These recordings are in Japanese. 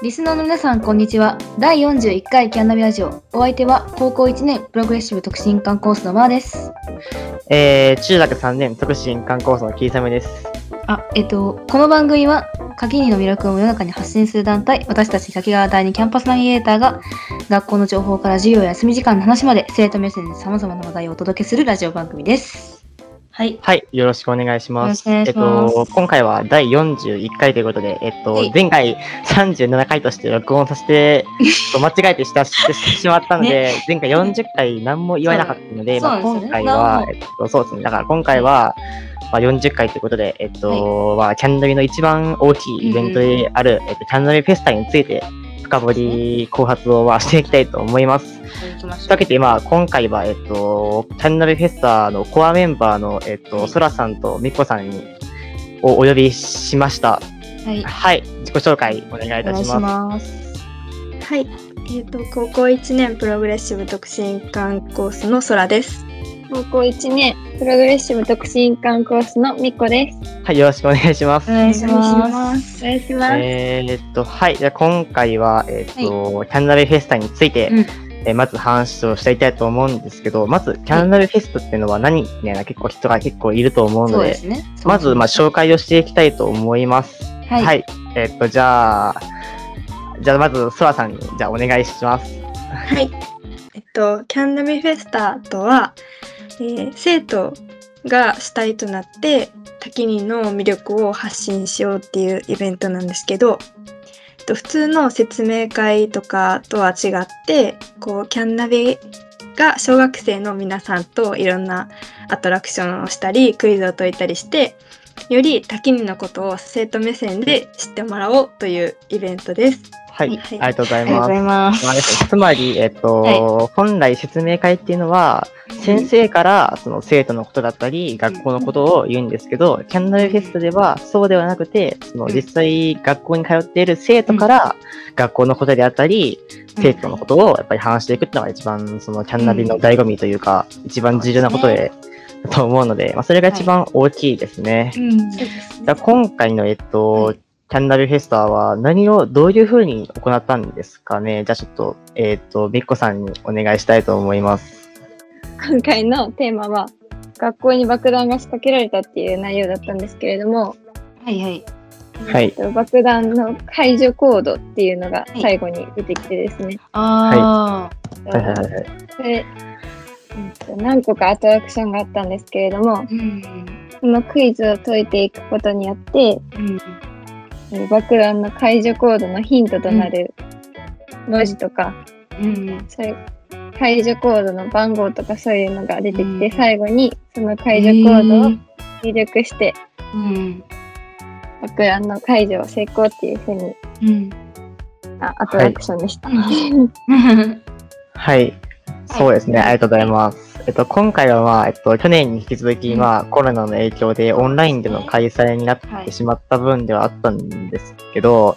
リスナーの皆さん、こんにちは。第41回キャンナビラジオ。お相手は、高校1年プログレッシブ特進館コースのマーです。えー、中学3年特進観光層のキーサムです。あ、えっと、この番組は、柿にの魅力を世の中に発信する団体、私たち柿川第二キャンパスナビゲーターが、学校の情報から授業や休み時間の話まで、生徒目線で様々な話題をお届けするラジオ番組です。はい。はい、よろしくお願いします。ます。えっと、今回は第41回ということで、えっとはい、前回37回として録音させて、間違えてしたしてしまったので、前回40回何も言わなかったので、まあ、今回はえっと、そうですね、だから今回は、まあ、40回ということで、えっと、まあ、キャンドルの一番大きいイベントである、えっと、キャンドルフェスタについて、深掘り考察をまあしていきたいと思います。というわけで、まあ、今回は、えっと、キャンナルフェスタのコアメンバーの、えっと、ソラさんとミコさんに、をお呼びしました。はい。はい、自己紹介お願いいお願いしたします。ます。はい、えっ、と高校1年プログレッシブ特進館コースの空です。高校1年プログレッシブ特進館コースのみこです。はい、よろしくお願いします。お願いしま。ますお願いします。えーっと、はい、じゃあ今回は、えっと、キャンナルフェスタについて、うんえーまず話をしていきたいと思うんですけど、まず、キャンナルフェスタっていうのは何みたいな結構人が結構いると思うので、そうですね。まず、まあ、紹介をしていきたいと思います。はい。はい。えっと、じゃあ、じゃあまず、ソラさんに、じゃあお願いします。はい、えっとキャンナビフェスタとは、えー生徒が主体となって多岐にの魅力を発信しようっていうイベントなんですけど、えっと普通の説明会とかとは違ってこうキャンナビが小学生の皆さんといろんなアトラクションをしたりクイズを解いたりしてより多岐にのことを生徒目線で知ってもらおうというイベントです。はい。はいありがとうございますありがとうござ。います。まあつまり、えっと、は本来説明会っていうのは、先生からその生徒のことだったり、学校のことを言うんですけど、キャンナルフェストではそうではなくて、そのうん。実際学校に通っている生徒から学校のことであったり、生徒のことをやっぱり話していくっていうのが一番そのキャンナビの醍醐味というか、一番重要なことで、だと思うので、まあ、それが一番大きいですね。うん。そうですじゃあ今回の、えっと、はい。キャンナビフェスタは何を、どういうふうに行ったんですかね？じゃあちょっと、えっと、みっこさんにお願いしたいと思います。今回のテーマは学校に爆弾が仕掛けられたっていう内容だったんですけれども、はいはい。はいえっと爆弾の解除コードっていうのが最後に出てきてですね、あはいはいはいはい。それ、うんと何個かアトラクションがあったんですけれどもあ。うん。そのクイズを解いていくことによってうん。えー爆弾の解除コードのヒントとなる文字とか、うん。そういう解除コードの番号とかそういうのが出てきて、うん最後にその解除コードを入力して、うん。爆弾の解除を成功っていうふうにうん。あアトラクションでした。はい。そうですね。ありがとうございます。えっと、今回はまあ、えっと、去年に引き続き、うん。まあ、コロナの影響でオンラインでの開催になっはいてしまった分ではあったんですけど、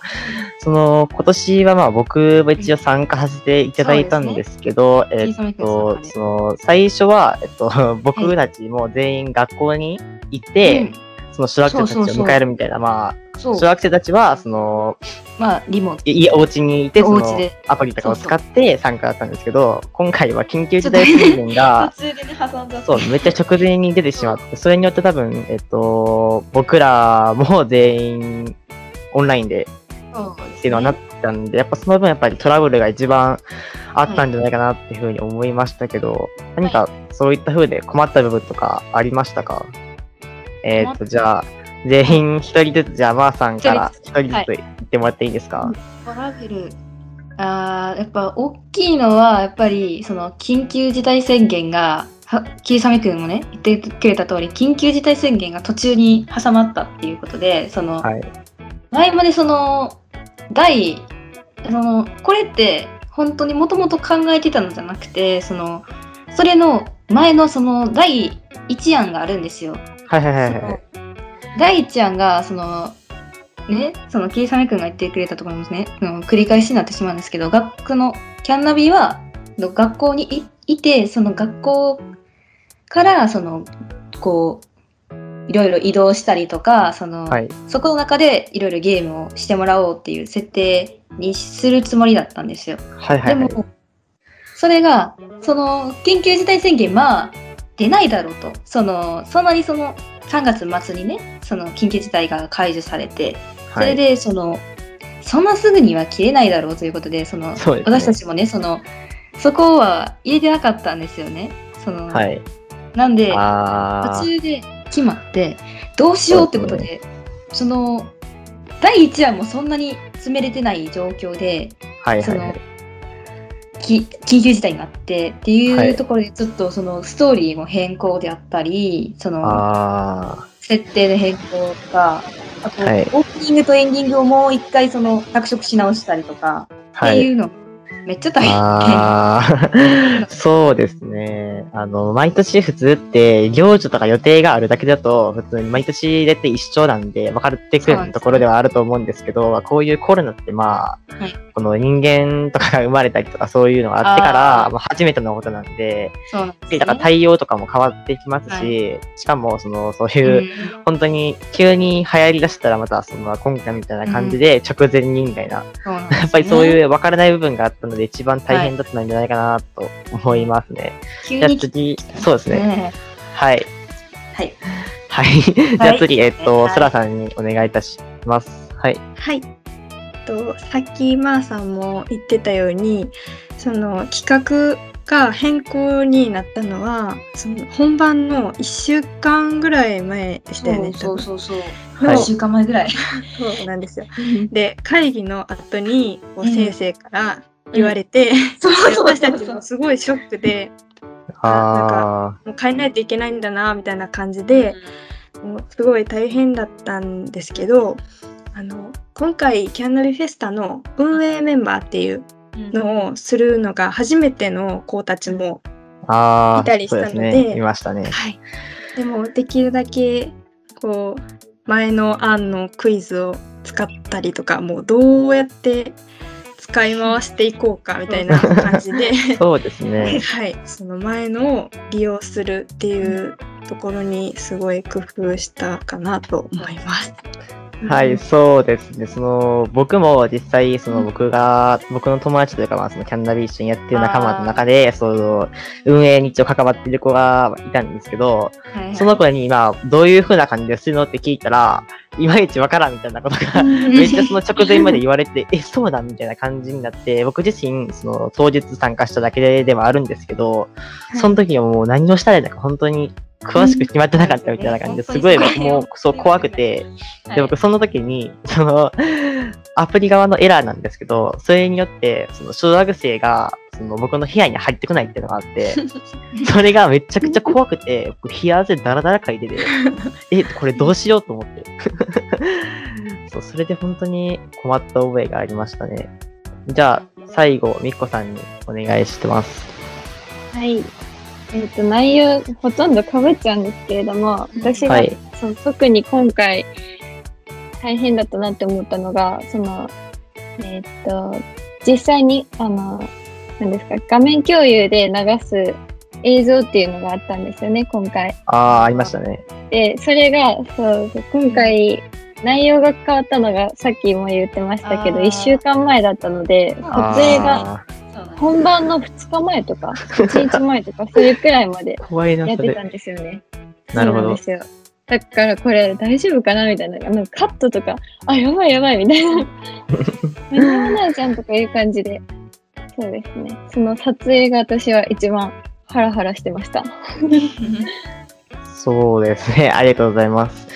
その、今年はまあ、僕も一応参加させていただいたんですけど、えっと、その、最初は、えっと、僕たちも全員学校に行って、その小学生たちを迎えるみたいな、まあ、小。学生たちは、その、まあ、リモート。いいお家にいて、そのアプリとかを使って参加だったんですけど、今回は緊急事態宣言が、ね、挟んだ。そう、めっちゃ直前に出てしまって、それによって多分、えっと、僕らも全員オンラインでっていうのはなったんで、やっぱその分やっぱりトラブルが一番あったんじゃないかなっていうふうに思いましたけど、何かそういった風で困った部分とかありましたか？えっと、じゃあ、全員一人ずつ、じゃあ、まーさんから一人ずつ言ってもらっていいですか、トラベル。あーやっぱ大きいのはやっぱりその緊急事態宣言がは桐雨くんもね言ってくれた通り緊急事態宣言が途中に挟まったっていうことでその、はい。前までその第そのこれって本当にもともと考えてたのじゃなくてそのそれの前のその第1案があるんですよ。はいはいはいはい。第一案がそのねその桐雨くんが言ってくれたところもね、うん繰り返しになってしまうんですけど学のキャンナビはの学校にいいてその学校からそのこういろいろ移動したりとか、その、はい。そこの中でいろいろゲームをしてもらおうっていう設定にするつもりだったんですよ。はいはいはい。でも、それが、その、緊急事態宣言、まあ、出ないだろうと。その、そんなにその、3月末にね、その、緊急事態が解除されて、それで、その、そんなすぐには切れないだろうということで、その、ね私たちもね、その、そこは入れてなかったんですよね。その、はい。なんで、あ途中で決まってどうしようってことでその第1話もそんなに詰めれてない状況であ。はいそのはいはい。き緊急事態になってっていはい。うところでちょっとそのストーリーの変更であったりそのあ設定の変更とかあとオはい。ープニングとエンディングをもう一回その脚色し直したりとか。っていうのめっちゃ大変。そうですね。あの、毎年普通って、行事とか予定があるだけだと、普通に毎年出て一緒なんで、分かってくるところではあると思うんですけど、こういうコロナってまあ、はい。この人間とかが生まれたりとかそういうのがあってから、あー。まあ、初めてのことなんで、そうなんですね。だから対応とかも変わってきますし、しかも、その、そういう、うん本当に急に流行り出したらまたその今回みたいな感じで直前にみたいな、そうなんですね。やっぱりそういう分からない部分があったので一番大変だったんじゃないかなと思いますね。じゃあ次、そうですね。ねはい。はい。はい。じゃあ次、えっと、はいそらさんにお願いいたします。はい。はい。えっとさっきまーさんも言ってたようにその企画が変更になったのはその本番の1週間ぐらい前でしたよね。そうそうそうそう。はい1週間前ぐらい。そうなんですよ。で会議の後に先生から言われて、私たちもすごいショックであもう変えないといけないんだなみたいな感じで、もうすごい大変だったんですけどあの今回キャンナビフェスタの運営メンバーっていうのをするのが初めての子たちも、あ、ああ、いたりしたそうででね。いましたね。はい、でもできるだけこう前の案のクイズを使ったりとかもうどうやって使い回していこうかみたいな感じで。そうですね。はい、その前のを利用するっていうところにすごい工夫したかなと思います。はい、そうですね。その、僕も実際、その僕が、僕の友達というか、まあ、そのキャンナビ一緒にやってる仲間の中で、その、運営に一応関わってる子がいたんですけど、その子に今、どういう風な感じでするのって聞いたら、いまいちわからんみたいなことが、めっちゃその直前まで言われて、え、そうだみたいな感じになって、僕自身、その、当日参加しただけではあるんですけど、その時はもう何をしたらいいのか本当に詳しく決まってなかったみたいな感じですごい僕もそう怖くて、で、僕その時に、その、アプリ側のエラーなんですけど、それによって、その小学生が、その僕の部屋に入ってこないっていうのがあって、それがめちゃくちゃ怖くて、僕冷や汗ダラダラかいてて、え、これどうしようと思って。そう、それで本当に困った覚えがありましたね。じゃあ、最後、みっこさんにお願いしてます。はい。えっ、と、内容、ほとんど被っちゃうんですけれども、私が、はいその特に今回、大変だったなって思ったのが、その、えっ、と、実際に、あの、何ですか、画面共有で流す映像っていうのがあったんですよね、今回。ああ、ありましたね。で、それが、そう、今回、内容が変わったのが、さっきも言ってましたけど、あー1週間前だったので、撮影があ本番の2日前とか、1日前とか、そういうくらいまでやってた。んですよね。なるほど。だからこれ大丈夫かなみたいな。なんかカットとか、あ、やばいやばいみたいな。間に合わないじゃんとかいう感じで。そうですね。その撮影が私は一番ハラハラしてました。そうですね。ありがとうございます。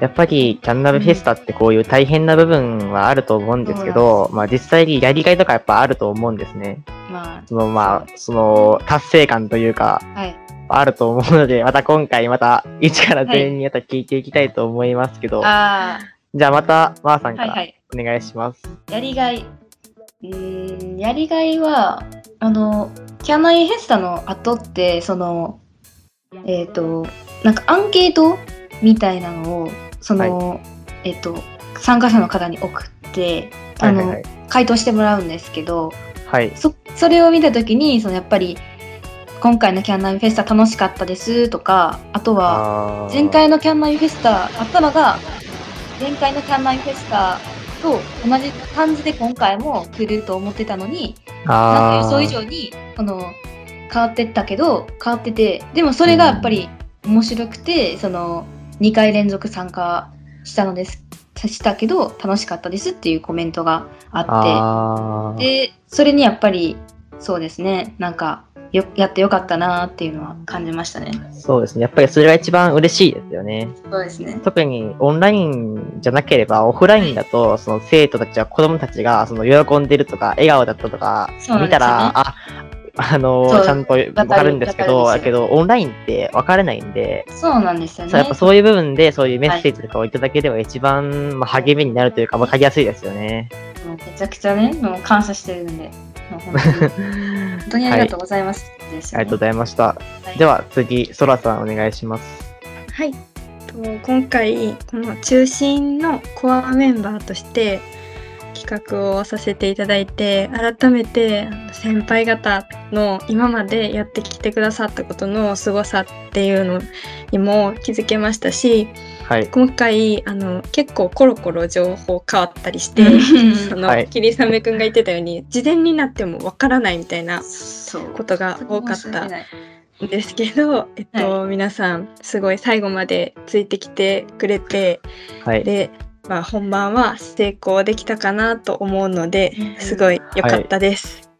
やっぱり、キャンナルフェスタってこういう大変な部分はあると思うんですけど、まあ実際にやりがいとかやっぱあると思うんですね。まそのまあ、その達成感というか、あ、はい。あると思うので、また今回また一から全員にまた聞いていきたいと思いますけど、あじゃあまた、まーさあ、んからはいはい。お願いします。やりがい。うーん、やりがいは、あの、キャナイフェスタの後って、その、えっ、と、なんかアンケートみたいなのを、その、えっ、と、参加者の方に送って、あの、はいはいはい。回答してもらうんですけど、はい。そそれを見た時にそのやっぱり今回のキャンナビフェスタ楽しかったですとか、あとは、前回のキャンナビフェスタあったのが、前回のキャンナビフェスタと同じ感じで今回も来ると思ってたのに、なんか予想以上にこの変わってったけど変わっててでもそれがやっぱり面白くて、その2回連続参加したのですしたけど楽しかったですっていうコメントがあってでそれにやっぱりそうですねなんかよやってよかったなっていうのは感じましたね。そうですね。やっぱりそれが一番嬉しいですよね。そうですね。特にオンラインじゃなければ、オフラインだと、その生徒たちは、子供たちが、その喜んでるとか、笑顔だったとか見たら、あ、あのちゃんとわかるんですけど、だけど、オンラインって分からないんで、そうなんですよね。そうやっぱそういう部分で、そういうメッセージとかをいただければ一番、まあ、励みになるというか、分かりやすいですよね。もうめちゃくちゃね、もう感謝してるんで、本当に本当にありがとうございます。ですよねありがとうございました。はいでは次、そらさんお願いします。はい。と今回この中心のコアメンバーとして企画をさせていただいて改めてあの先輩方の今までやってきてくださったことの凄さっていうのにも気づけましたしはい。今回あの結構コロコロ情報変わったりしてうん その、はい霧雨くんが言ってたように事前になってもわからないみたいな。ことが多かったですけど、えっと皆さんすごい最後までついてきてくれてはい。で、まあ、本番は成功できたかなと思うのでうんすごい良かったです。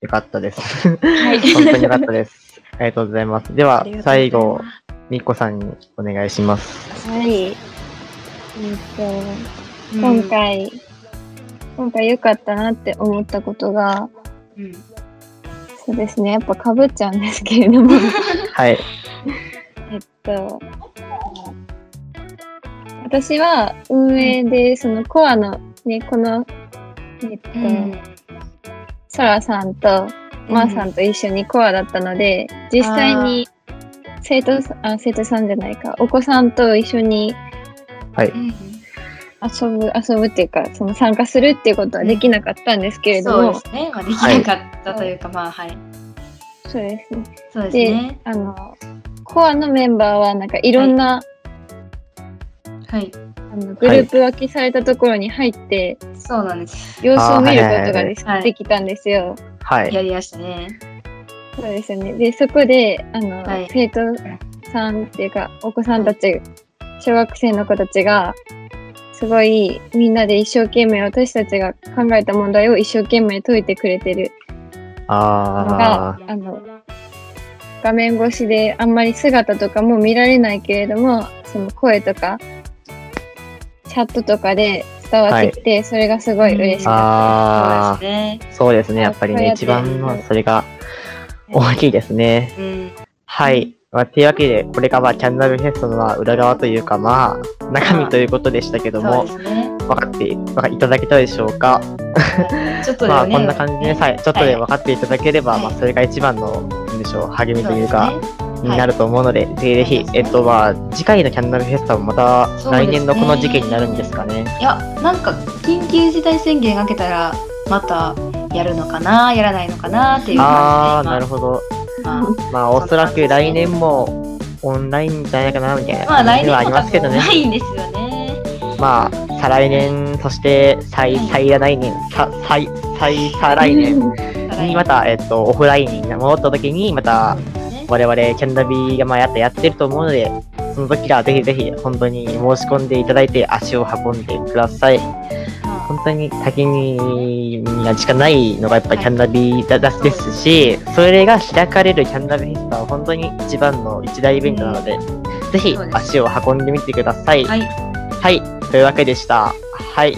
よかったです。はい。本当によかったです。ありがとうございます。では最後ま、みっこさんにお願いします。はい。えっと、今回、今回良かったなって思ったことが、うん、そうですね、やっぱかぶっちゃうんですけれども、はい。えっと、私は運営で、そのコアの、ね、この、えっと、うんソラさんとマーさんと一緒にコアだったので、実際に生徒さん、あ、生徒さんじゃないか、お子さんと一緒にはい。うん遊ぶ、遊ぶっていうか、その参加するっていうことはできなかったんですけれども、そうですね。まあ、できなかったというか、まあ、はい。そうですね。そうですで、ね。あの、コアのメンバーはなんかいろんな、はい。あのグループ分けされたところに入って、そうなんです。様子を見ることがではいできたんですよ。はい。やりましたね。そうですよね。で、そこで、あの、はい生徒さんっていうか、お子さんたち、小学生の子たちが、すごいみんなで一生懸命私たちが考えた問題を一生懸命解いてくれてるのあが、あの、画面越しであんまり姿とかも見られないけれども、その声とか、チャットとかで伝わってきて、それがすごい嬉しあ。かっあそうですね。あ、そうですね。やっぱりね、一番のそれが大きいですね。うん。はい。まあ、というわけで、これがまあ、キャンナルフェストのまあ裏側というか、まあ、中身ということでしたけどもね。分かって、分かいただけたでしょうか？ちょっとでまあ。こんな感じで、はい、ちょっとで分かっていただければ、はいまあ、それが一番の、なんでしょう、励みというか、になると思うので、ぜひぜひ、えっと、まあ、次回のキャンナルフェスタもまた来年のこの時期になるんですかね。いや、なんか、緊急事態宣言がけたら、またやるのかな、やらないのかなっていうああ。なるほど。まあまあ、おそらく来年もオンラインじゃないかな、みたいなまあ、来年感じはありますけどね。ないんですよね。まあ、再来年、そして再、再来年、さ再、再、再来年 にまた、えっと、オフラインに戻った時に、また、我々、キャンダビーがまあやったやってると思うので、その時はぜひぜひ、本当に申し込んでいただいて、足を運んでください。本当に先にしかないのがやっぱりキャンダビーだですし、それが開かれるキャンダビーフェスタは本当に一番の一大イベントなので、ぜひ足を運んでみてください。はい。はい、というわけでした。はい。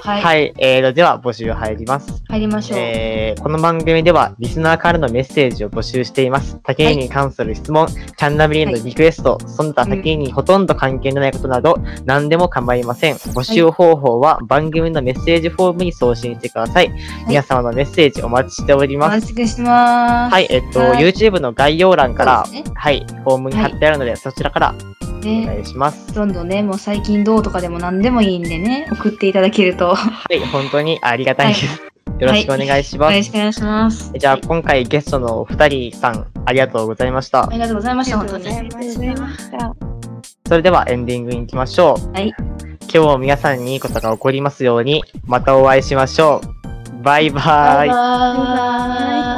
はい。はい、えーと、では募集入ります。入りましょう。えーこの番組ではリスナーからのメッセージを募集しています。竹井に関する質問、キャンナビへのリクエスト、その他竹井にほとんど関係のないことなど、何でも構いません。募集方法は番組のメッセージフォームに送信してください。皆様のメッセージお待ちしておりおます。待ちしてます。はい、えっと、はい YouTube の概要欄から、はい、フォームに貼ってあるので、そちらからおね願いします。どんどんね、もう最近どうとかでも何でもいいんでね、送っていただけると。はい、本当にありがたいです。よろしくお願いしおます。願いします。お願いします。じゃあ、今回ゲストのお二人さん、ありがとうございましたあ。りがとうございました、本当に。ありがとうございました。それではエンディングに行きましょう。はい。今日も皆さんにいいことが起こりますように、またお会いしましょう。バイバイ。バイバーイ。